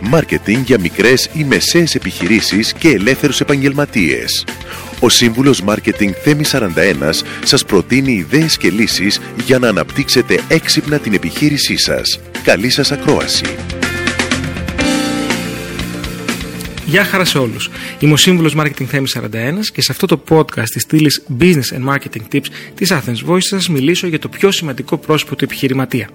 Μάρκετινγκ για μικρές ή μεσαίες επιχειρήσεις και ελεύθερους επαγγελματίες. Ο σύμβουλος Μάρκετινγκ Θέμη 41 σας προτείνει ιδέες και λύσεις για να αναπτύξετε έξυπνα την επιχείρησή σας. Καλή σας ακρόαση! Γεια χαρά σε όλους. Είμαι ο σύμβουλος Marketing Θέμης 41 και σε αυτό το podcast της στήλης Business and Marketing Tips της Athens Voice θα σας μιλήσω για το πιο σημαντικό πρόσωπο του επιχειρηματία.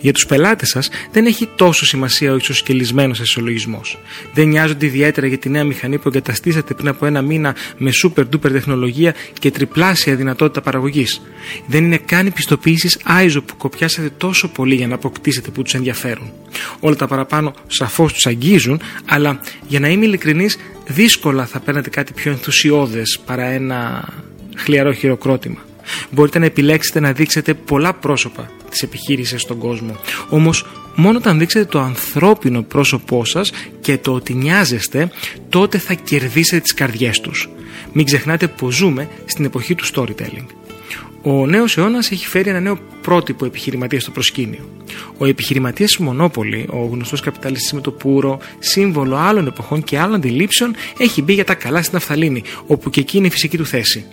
Για τους πελάτες σας δεν έχει τόσο σημασία ο ισοσκελισμένος εσολογισμός. Δεν νοιάζονται ιδιαίτερα για τη νέα μηχανή που εγκαταστήσατε πριν από ένα μήνα με super duper τεχνολογία και τριπλάσια δυνατότητα παραγωγής. Δεν είναι καν οι πιστοποιήσεις ISO που κοπιάσατε τόσο πολύ για να αποκτήσετε που τους ενδιαφέρουν. Όλα τα παραπάνω σαφώς τους αγγίζουν, αλλά για να είμαι ειλικρινής δύσκολα θα παίρνετε κάτι πιο ενθουσιώδες παρά ένα χλιαρό χειροκρότημα. Μπορείτε να επιλέξετε να δείξετε πολλά πρόσωπα της επιχείρησης στον κόσμο. Όμως μόνο όταν δείξετε το ανθρώπινο πρόσωπό σας και το ότι νοιάζεστε, τότε θα κερδίσετε τις καρδιές τους. Μην ξεχνάτε πως ζούμε στην εποχή του storytelling. Ο νέος αιώνα έχει φέρει ένα νέο πρότυπο επιχειρηματίας στο προσκήνιο. Ο επιχειρηματίας Μονόπολη, ο γνωστός καπιταλιστής με το πουρο, σύμβολο άλλων εποχών και άλλων αντιλήψεων, έχει μπει για τα καλά στην Αφθαλήνη, όπου και εκεί είναι η φυσική του θέση.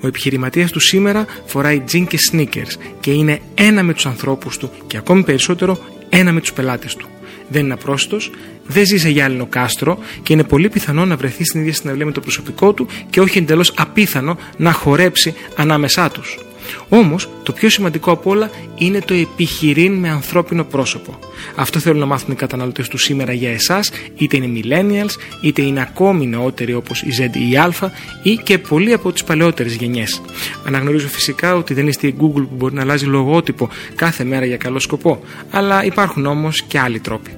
Ο επιχειρηματίας του σήμερα φοράει τζιν και sneakers και είναι ένα με τους ανθρώπους του και ακόμη περισσότερο ένα με τους πελάτες του. Δεν είναι απρόσιτος, δεν ζει σε γυάλινο κάστρο και είναι πολύ πιθανό να βρεθεί στην ίδια συναυλία με το προσωπικό του και όχι εντελώς απίθανο να χορέψει ανάμεσά τους. Όμως, το πιο σημαντικό από όλα είναι το επιχειρήν με ανθρώπινο πρόσωπο. Αυτό θέλουν να μάθουν οι καταναλωτές του σήμερα για εσάς, είτε είναι millennials, είτε είναι ακόμη νεότεροι όπως η Z ή η Α, ή και πολλοί από τις παλαιότερες γενιές. Αναγνωρίζω φυσικά ότι δεν είστε η Google που μπορεί να αλλάζει λογότυπο κάθε μέρα για καλό σκοπό, αλλά υπάρχουν όμως και άλλοι τρόποι.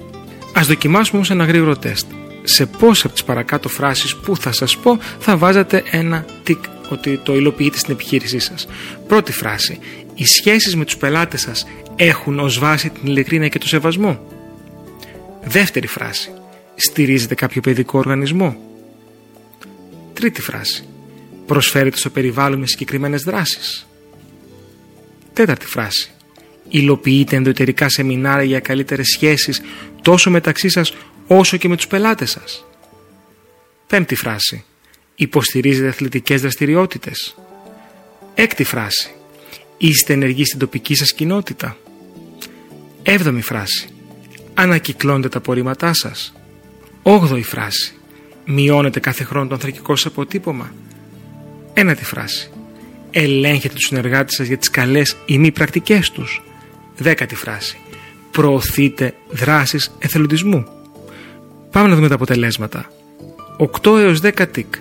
Α δοκιμάσουμε όμως ένα γρήγορο τεστ. Σε πόσε από τις παρακάτω φράσεις που θα σας πω θα βάζατε ένα τικ ότι το υλοποιείτε στην επιχείρησή σας. Πρώτη φράση. Οι σχέσεις με τους πελάτες σας έχουν ως βάση την ειλικρίνεια και το σεβασμό. Δεύτερη φράση. Στηρίζετε κάποιο παιδικό οργανισμό. Τρίτη φράση. Προσφέρετε στο περιβάλλον με συγκεκριμένες δράσεις. Τέταρτη φράση. Υλοποιείτε ενδοτερικά σεμινάρια για καλύτερες σχέσεις τόσο μεταξύ σας όσο και με τους πελάτες σας. Πέμπτη φράση. Υποστηρίζετε αθλητικές δραστηριότητες. Έκτη φράση. Είστε ενεργοί στην τοπική σας κοινότητα. Έβδομη φράση. Ανακυκλώνετε τα απορρίμματά σας. Όγδοη φράση. Μειώνετε κάθε χρόνο το ανθρακικό σας αποτύπωμα. Ένατη φράση. Ελέγχετε τους συνεργάτες σας για τις καλές ή μη πρακτικές τους. Δέκατη φράση. Προωθείτε δράσεις εθελοντισμού. Πάμε να δούμε τα αποτελέσματα. 8 έως 10 τικ.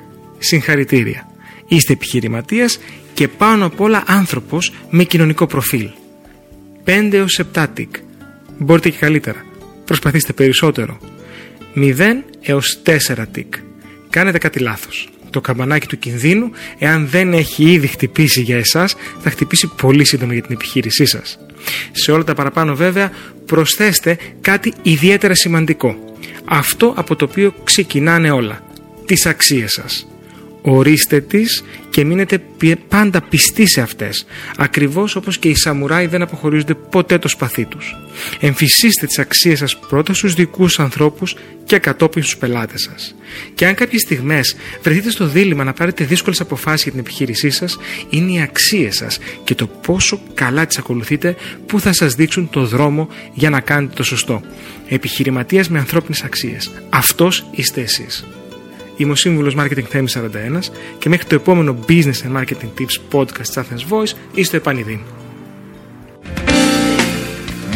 Συγχαρητήρια. Είστε επιχειρηματίας και πάνω απ' όλα άνθρωπος με κοινωνικό προφίλ. 5 έως 7 τικ. Μπορείτε και καλύτερα. Προσπαθήστε περισσότερο. 0 έως 4 τικ. Κάνετε κάτι λάθος. Το καμπανάκι του κινδύνου, εάν δεν έχει ήδη χτυπήσει για εσάς, θα χτυπήσει πολύ σύντομα για την επιχείρησή σας. Σε όλα τα παραπάνω βέβαια, προσθέστε κάτι ιδιαίτερα σημαντικό. Αυτό από το οποίο ξεκινάνε όλα. Τις αξίες σας ορίστε τις και μείνετε πάντα πιστοί σε αυτές, ακριβώς όπως και οι σαμουράι δεν αποχωρίζονται ποτέ το σπαθί τους. Εμφυσίστε τις αξίες σας πρώτα στους δικούς ανθρώπους και κατόπιν στους πελάτες σας. Και αν κάποιες στιγμές βρεθείτε στο δίλημα να πάρετε δύσκολες αποφάσεις για την επιχείρησή σας, είναι οι αξίες σας και το πόσο καλά τις ακολουθείτε που θα σας δείξουν το δρόμο για να κάνετε το σωστό. Επιχειρηματίας με ανθρώπινες αξίες. Αυτός είστε εσείς. Είμαι ο σύμβουλο Marketing Theme 41 και μέχρι το επόμενο Business and Marketing Tips podcast Athens Voice είστε επανειδήν.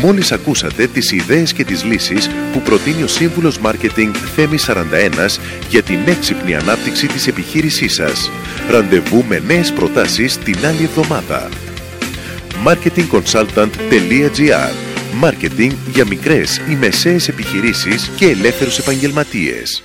Μόλις ακούσατε τις ιδέες και τις λύσεις που προτείνει ο σύμβουλος Marketing Θέμη 41 για την έξυπνη ανάπτυξη της επιχείρησής σας. Ραντεβού με νέες προτάσεις την άλλη εβδομάδα. marketingconsultant.gr Μάρκετινγκ για μικρές ή μεσαίες επιχειρήσεις και ελεύθερους επαγγελματίες.